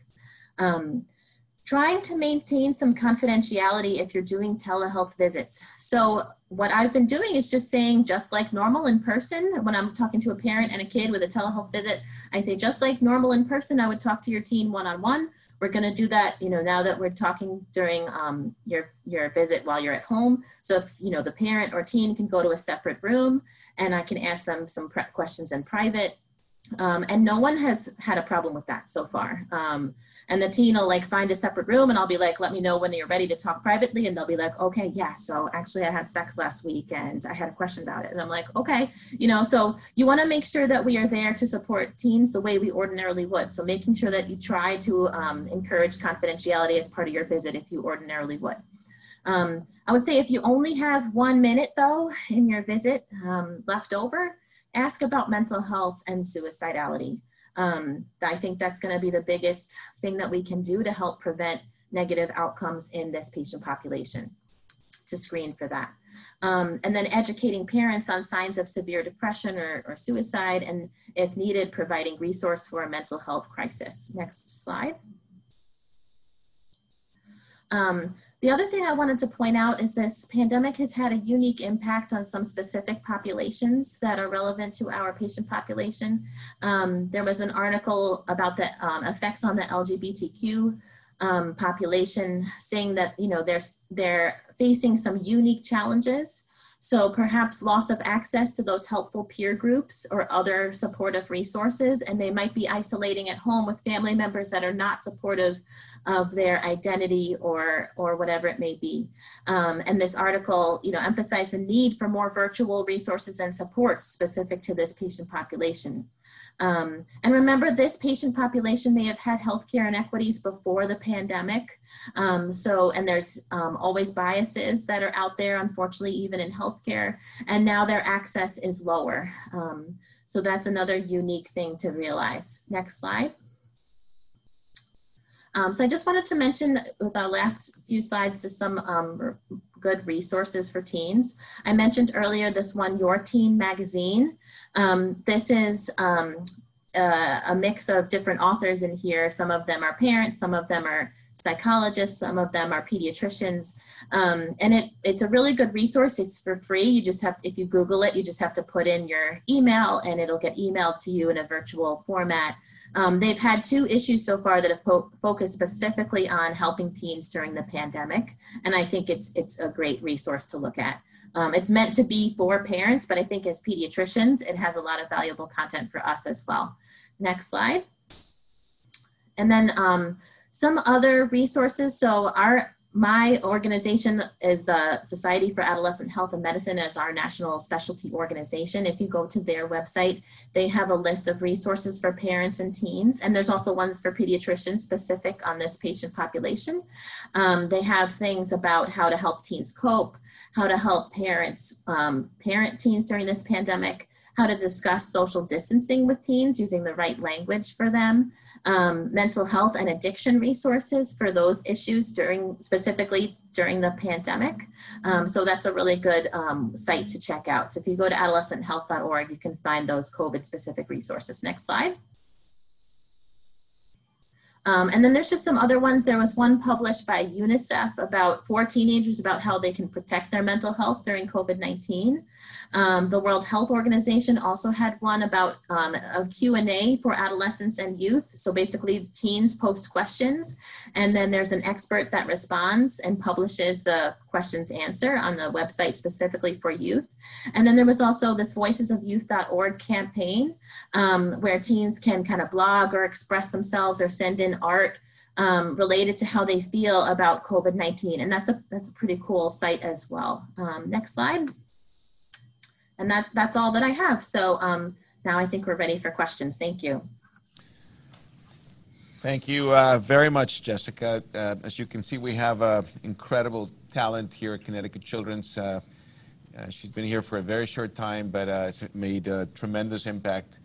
E: Um, trying to maintain some confidentiality if you're doing telehealth visits. So what I've been doing is just saying just like normal in person when I'm talking to a parent and a kid with a telehealth visit, I say just like normal in person, I would talk to your teen one-on-one. We're going to do that, you know, now that we're talking during um, your your visit while you're at home. So if you know the parent or teen can go to a separate room, and I can ask them some prep questions in private. Um, and no one has had a problem with that so far. Um, and the teen will like find a separate room and I'll be like, let me know when you're ready to talk privately. And they'll be like, okay, yeah. So actually I had sex last week and I had a question about it. And I'm like, okay, you know, so you want to make sure that we are there to support teens the way we ordinarily would. So making sure that you try to um, encourage confidentiality as part of your visit if you ordinarily would. Um, I would say if you only have one minute though in your visit um, left over, ask about mental health and suicidality. Um, I think that's going to be the biggest thing that we can do to help prevent negative outcomes in this patient population to screen for that. Um, and then educating parents on signs of severe depression or, or suicide, and if needed, providing resource for a mental health crisis. Next slide. Um, the other thing I wanted to point out is this pandemic has had a unique impact on some specific populations that are relevant to our patient population. Um, there was an article about the um, effects on the LGBTQ um, population saying that, you know, they're, they're facing some unique challenges. So perhaps loss of access to those helpful peer groups or other supportive resources, and they might be isolating at home with family members that are not supportive of their identity or or whatever it may be. Um, and this article, you know, emphasized the need for more virtual resources and supports specific to this patient population. Um, and remember, this patient population may have had healthcare inequities before the pandemic. Um, so, and there's um, always biases that are out there, unfortunately, even in healthcare. And now their access is lower. Um, so that's another unique thing to realize. Next slide. Um, so I just wanted to mention with our last few slides just some um, good resources for teens. I mentioned earlier this one, Your Teen Magazine. Um, this is um, a, a mix of different authors in here. Some of them are parents, some of them are psychologists, some of them are pediatricians. Um, and it, it's a really good resource. It's for free. You just have, to, if you Google it, you just have to put in your email and it'll get emailed to you in a virtual format. Um, they've had two issues so far that have po- focused specifically on helping teens during the pandemic, and I think it's it's a great resource to look at. Um, it's meant to be for parents, but I think as pediatricians, it has a lot of valuable content for us as well. Next slide. And then um, some other resources. So our my organization is the Society for Adolescent Health and Medicine as our national specialty organization. If you go to their website, they have a list of resources for parents and teens, and there's also ones for pediatricians specific on this patient population. Um, they have things about how to help teens cope, how to help parents um, parent teens during this pandemic, how to discuss social distancing with teens using the right language for them, um, mental health and addiction resources for those issues during specifically during the pandemic. Um, so that's a really good um, site to check out. So if you go to adolescenthealth.org, you can find those COVID specific resources. Next slide. Um, and then there's just some other ones. There was one published by UNICEF about for teenagers about how they can protect their mental health during COVID-19. Um, the World Health Organization also had one about um, a Q&A for adolescents and youth. So basically teens post questions and then there's an expert that responds and publishes the questions answer on the website specifically for youth. And then there was also this voicesofyouth.org campaign um, where teens can kind of blog or express themselves or send in art um, related to how they feel about COVID-19. And that's a, that's a pretty cool site as well. Um, next slide. And that, that's all that I have. So um, now I think we're ready for questions. Thank you.
A: Thank you uh, very much, Jessica. Uh, as you can see, we have an incredible talent here at Connecticut Children's. Uh, uh, she's been here for a very short time, but uh, has made a tremendous impact.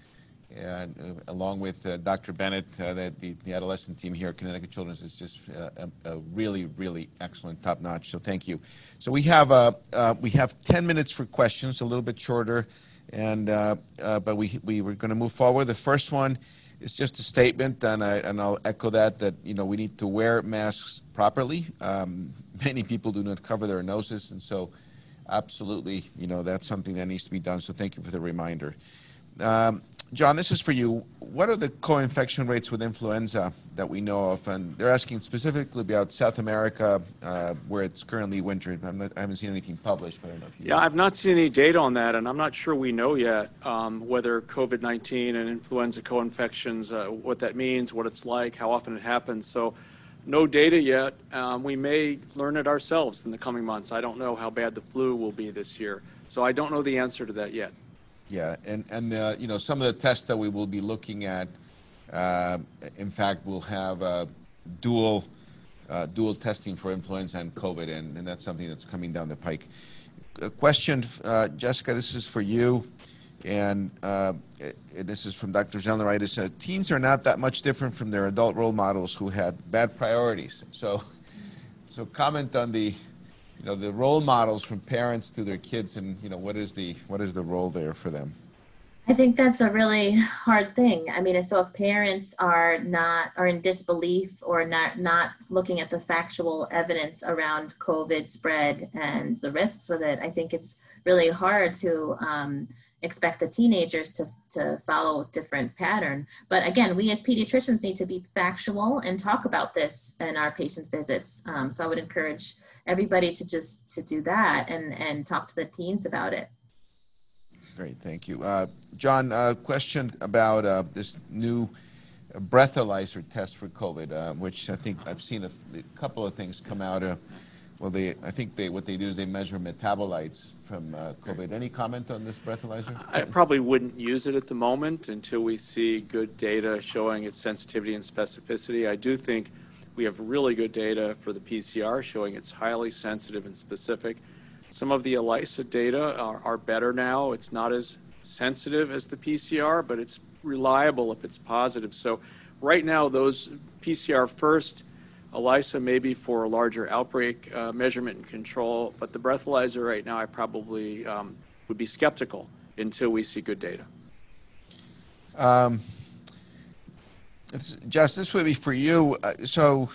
A: Uh, along with uh, Dr. Bennett, uh, the, adolescent team here at Connecticut Children's is just a, really, really excellent, top notch. So thank you. So we have uh, uh, we have 10 minutes for questions, a little bit shorter, and but we we were going to move forward. The first one is just a statement, and I'll echo that that you know we need to wear masks properly. Um, many people do not cover their noses, and so absolutely, you know that's something that needs to be done. So thank you for the reminder. John, this is for you. What are the co-infection rates with influenza that we know of? And they're asking specifically about South America, uh, where it's currently winter. Not, I haven't seen anything published, but I don't know if you.
B: Yeah, I've not seen any data on that, and I'm not sure we know yet um, whether COVID-19 and influenza co-infections, uh, what that means, what it's like, how often it happens. So no data yet. Um, We may learn it ourselves in the coming months. I don't know how bad the flu will be this year. So I don't know the answer to that yet.
A: Yeah, and and uh, you know some of the tests that we will be looking at, uh, in fact, will have dual uh, dual testing for influenza and COVID, and, and that's something that's coming down the pike. A question, uh, Jessica. This is for you, and it- it- this is from Dr. Zelneritis. Teens are not that much different from their adult role models who had bad priorities. So, so comment on the you know the role models from parents to their kids and you know what is the what is the role there for them
E: I think that's a really hard thing. I mean, so if parents are not are in disbelief or not not looking at the factual evidence around COVID spread and the risks with it, I think it's really hard to um, expect the teenagers to to follow a different pattern. But again, we as pediatricians need to be factual and talk about this in our patient visits. Um, so I would encourage everybody to just to do that and and talk to the teens about it.
A: great thank you uh, john uh, question about uh, this new breathalyzer test for covid uh, which i think i've seen a, a couple of things come out uh, well they i think they what they do is they measure metabolites from uh, covid any comment on this breathalyzer
B: I probably wouldn't use it at the moment until we see good data showing its sensitivity and specificity. I do think we have really good data for the PCR showing it's highly sensitive and specific. Some of the ELISA data are, are better now. It's not as sensitive as the PCR, but it's reliable if it's positive. So right now, those PCR first, ELISA maybe for a larger outbreak uh, measurement and control, but the breathalyzer right now, I probably um, would be skeptical until we see good data.
A: It's, Jess, this would be for you. Uh, so,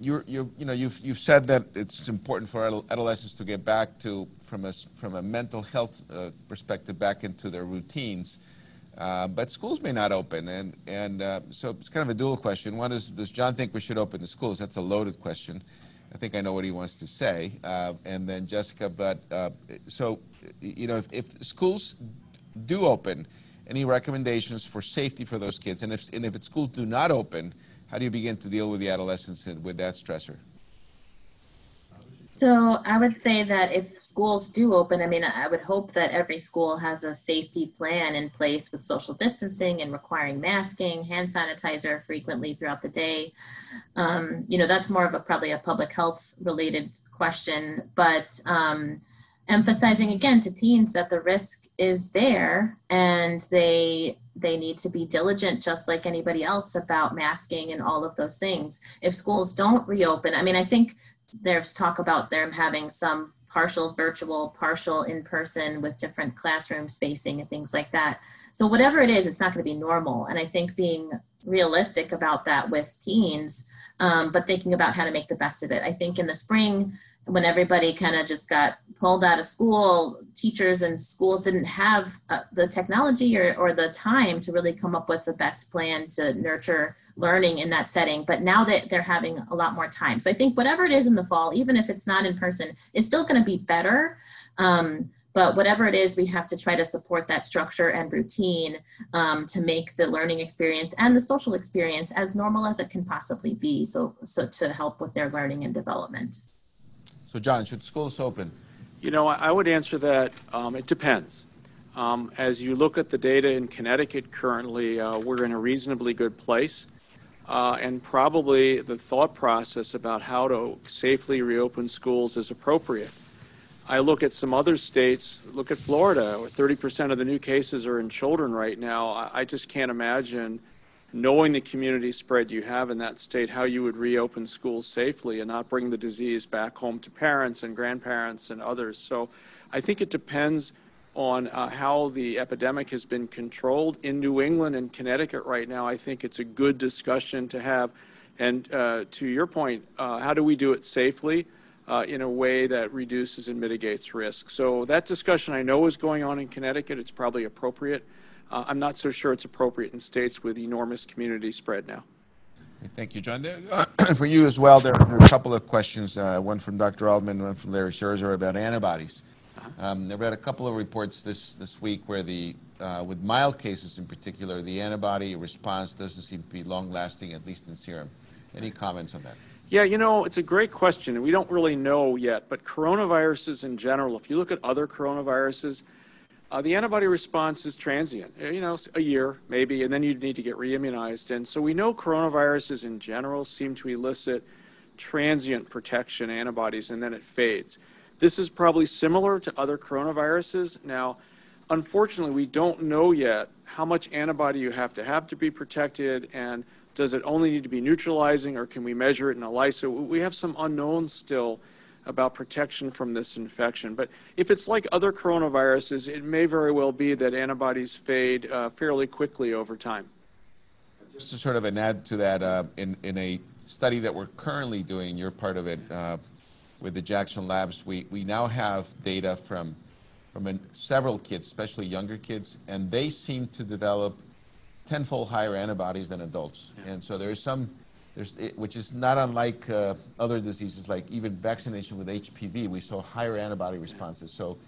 A: you're, you you know, you've, you've said that it's important for adolescents to get back to, from a, from a mental health uh, perspective, back into their routines. Uh, but schools may not open, and, and uh, so it's kind of a dual question. One is, does John think we should open the schools? That's a loaded question. I think I know what he wants to say. Uh, and then Jessica, but uh, so, you know, if, if schools do open, any recommendations for safety for those kids? And if, and if schools do not open, how do you begin to deal with the adolescents and with that stressor?
E: So I would say that if schools do open, I mean, I would hope that every school has a safety plan in place with social distancing and requiring masking, hand sanitizer frequently throughout the day. Um, you know, that's more of a probably a public health related question, but um, emphasizing again to teens that the risk is there and they they need to be diligent just like anybody else about masking and all of those things. If schools don't reopen, I mean, I think there's talk about them having some partial virtual, partial in person with different classroom spacing and things like that. So, whatever it is, it's not going to be normal. And I think being realistic about that with teens, um, but thinking about how to make the best of it. I think in the spring, when everybody kind of just got pulled out of school, teachers and schools didn't have uh, the technology or, or the time to really come up with the best plan to nurture learning in that setting. But now that they're having a lot more time. So I think whatever it is in the fall, even if it's not in person, it's still going to be better. Um, but whatever it is, we have to try to support that structure and routine um, to make the learning experience and the social experience as normal as it can possibly be. So, so to help with their learning and development.
A: So, John, should schools open?
B: You know, I would answer that, um, it depends. Um, As you look at the data in Connecticut currently, uh, we're in a reasonably good place. uh, and probably the thought process about how to safely reopen schools is appropriate. I look at some other states, look at Florida, where 30% of the new cases are in children right now. I, I just can't imagine, knowing the community spread you have in that state, how you would reopen schools safely and not bring the disease back home to parents and grandparents and others. So I think it depends on uh, how the epidemic has been controlled in New England and Connecticut right now. I think it's a good discussion to have. And uh, to your point, uh, how do we do it safely uh, in a way that reduces and mitigates risk? So that discussion I know is going on in Connecticut. It's probably appropriate. Uh, I'm not so sure it's appropriate in states with enormous community spread now.
A: Thank you, John. There- For you as well, there are a couple of questions, uh, one from Dr. Altman, one from Larry Scherzer about antibodies. Um, I read a couple of reports this, this week where the, uh, with mild cases in particular, the antibody response doesn't seem to be long-lasting, at least in serum. Any comments on that?
B: Yeah, you know, it's a great question, and we don't really know yet. But coronaviruses in general, if you look at other coronaviruses, uh, the antibody response is transient, uh, you know, a year maybe, and then you need to get reimmunized. And so we know coronaviruses in general seem to elicit transient protection antibodies, and then it fades. This is probably similar to other coronaviruses. Now, unfortunately, we don't know yet how much antibody you have to have to be protected, and does it only need to be neutralizing, or can we measure it in ELISA? We have some unknowns still about protection from this infection. But if it's like other coronaviruses, it may very well be that antibodies fade uh, fairly quickly over time.
A: Just to sort of an add to that, uh, in, in a study that we're currently doing, you're part of it, uh, with the Jackson Labs, we, we now have data from, from an- several kids, especially younger kids, and they seem to develop tenfold higher antibodies than adults. And so there is some, which is not unlike uh, other diseases, like even vaccination with HPV, we saw higher antibody responses. So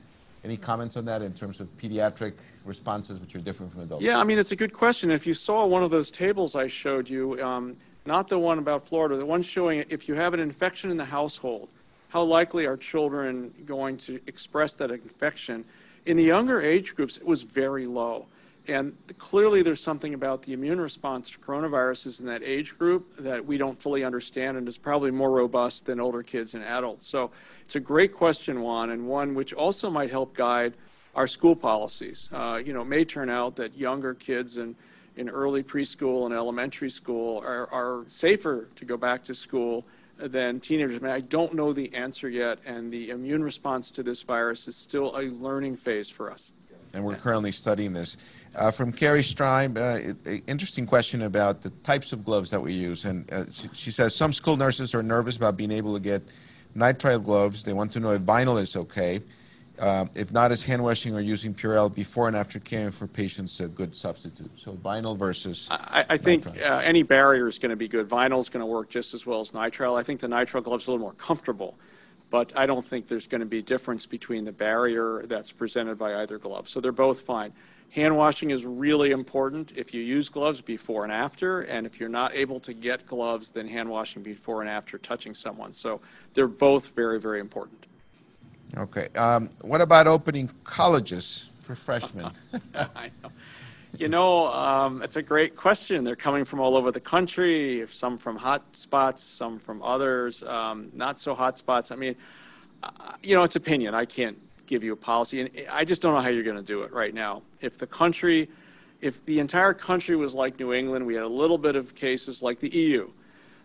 A: any comments on that in terms of pediatric responses, which are different from adults?
B: Yeah, I mean, it's a good question. If you saw one of those tables I showed you, um, not the one about Florida, the one showing if you have an infection in the household, how likely are children going to express that infection? In the younger age groups, it was very low. And clearly, there's something about the immune response to coronaviruses in that age group that we don't fully understand and is probably more robust than older kids and adults. So it's a great question, Juan, and one which also might help guide our school policies. Uh, you know, it may turn out that younger kids in, in early preschool and elementary school are, are safer to go back to school than teenagers. I mean, I don't know the answer yet, and the immune response to this virus is still a learning phase for us.
A: and we're currently studying this. Uh, from Carrie Strime, uh, it- interesting question about the types of gloves that we use. And uh, she, she says some school nurses are nervous about being able to get nitrile gloves. They want to know if vinyl is okay. Uh, if not, is hand washing or using Purell before and after caring for patients a good substitute? So vinyl versus.
B: I, I think uh, any barrier is going to be good. Vinyl is going to work just as well as nitrile. I think the nitrile gloves are a little more comfortable, but I don't think there's going to be a difference between the barrier that's presented by either glove. So they're both fine. Hand washing is really important if you use gloves before and after, and if you're not able to get gloves, then hand washing before and after touching someone. So they're both very, very important.
A: Okay. Um, what about opening colleges for freshmen?
B: I know. You know, um, it's a great question. They're coming from all over the country, some from hot spots, some from others, um, not so hot spots. I mean, uh, you know, it's opinion. I can't give you a policy, and I just don't know how you're going to do it right now. If the country, if the entire country was like New England, we had a little bit of cases like the EU,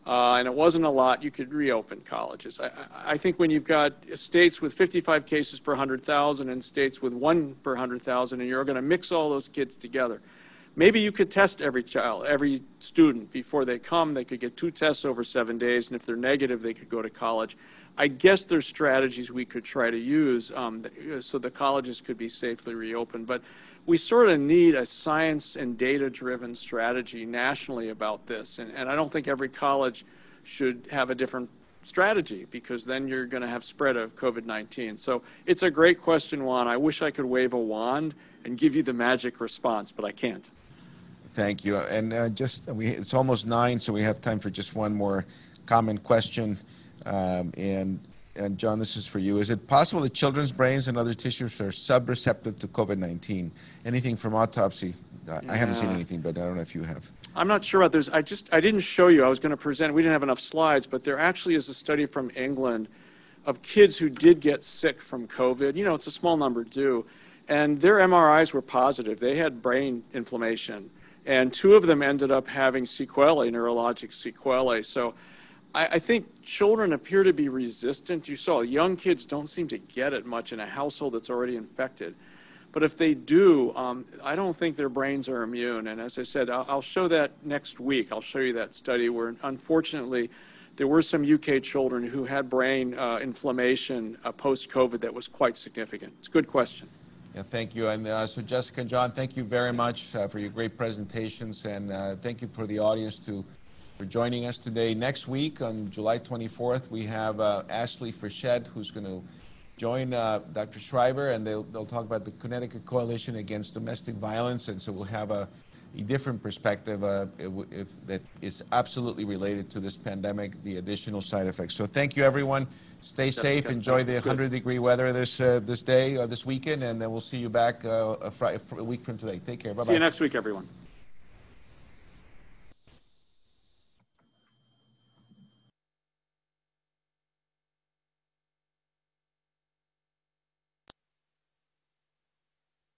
B: uh, and it wasn't a lot, you could reopen colleges. I, I- think when you've got states with 55 cases per 100,000 and states with one per 100,000, and you're going to mix all those kids together, maybe you could test every child, every student before they come. They could get two tests over seven days, and if they're negative, they could go to college. I guess there's strategies we could try to use um, so the colleges could be safely reopened. But we sort of need a science and data-driven strategy nationally about this. And, and I don't think every college should have a different strategy because then you're going to have spread of COVID-19. So it's a great question, Juan. I wish I could wave a wand and give you the magic response, but I can't.
A: Thank you. And uh, just, we, it's almost nine, so we have time for just one more common question. Um, and, and John, this is for you. Is it possible that children's brains and other tissues are sub-receptive to COVID-19? Anything from autopsy? I I haven't seen anything, but I don't know if you have.
B: I'm not sure about those. I just, I didn't show you. I was going to present, we didn't have enough slides, but there actually is a study from England of kids who did get sick from COVID. You know, it's a small number do. And their MRIs were positive. They had brain inflammation. And two of them ended up having sequelae, neurologic sequelae. So I, I think children appear to be resistant. You saw young kids don't seem to get it much in a household that's already infected. But if they do, um, I don't think their brains are immune. And as I said, I'll, I'll show that next week. I'll show you that study where, unfortunately, there were some UK children who had brain uh, inflammation uh, post COVID that was quite significant. It's a good question.
A: Yeah, thank you. And uh, so, Jessica and John, thank you very much uh, for your great presentations, and uh, thank you for the audience to for joining us today. Next week, on July 24th, we have uh, Ashley Frechette, who's going to join uh, Dr. Schreiber, and they'll, they'll talk about the Connecticut Coalition Against Domestic Violence, and so we'll have a, a different perspective uh, if, if, that is absolutely related to this pandemic, the additional side effects. So, thank you, everyone. Stay safe.
B: Jessica,
A: Enjoy the 100 degree weather this uh, this day, uh, this weekend, and then we'll see you back uh, a, Friday, a week from today. Take care. Bye bye.
B: See you next week, everyone.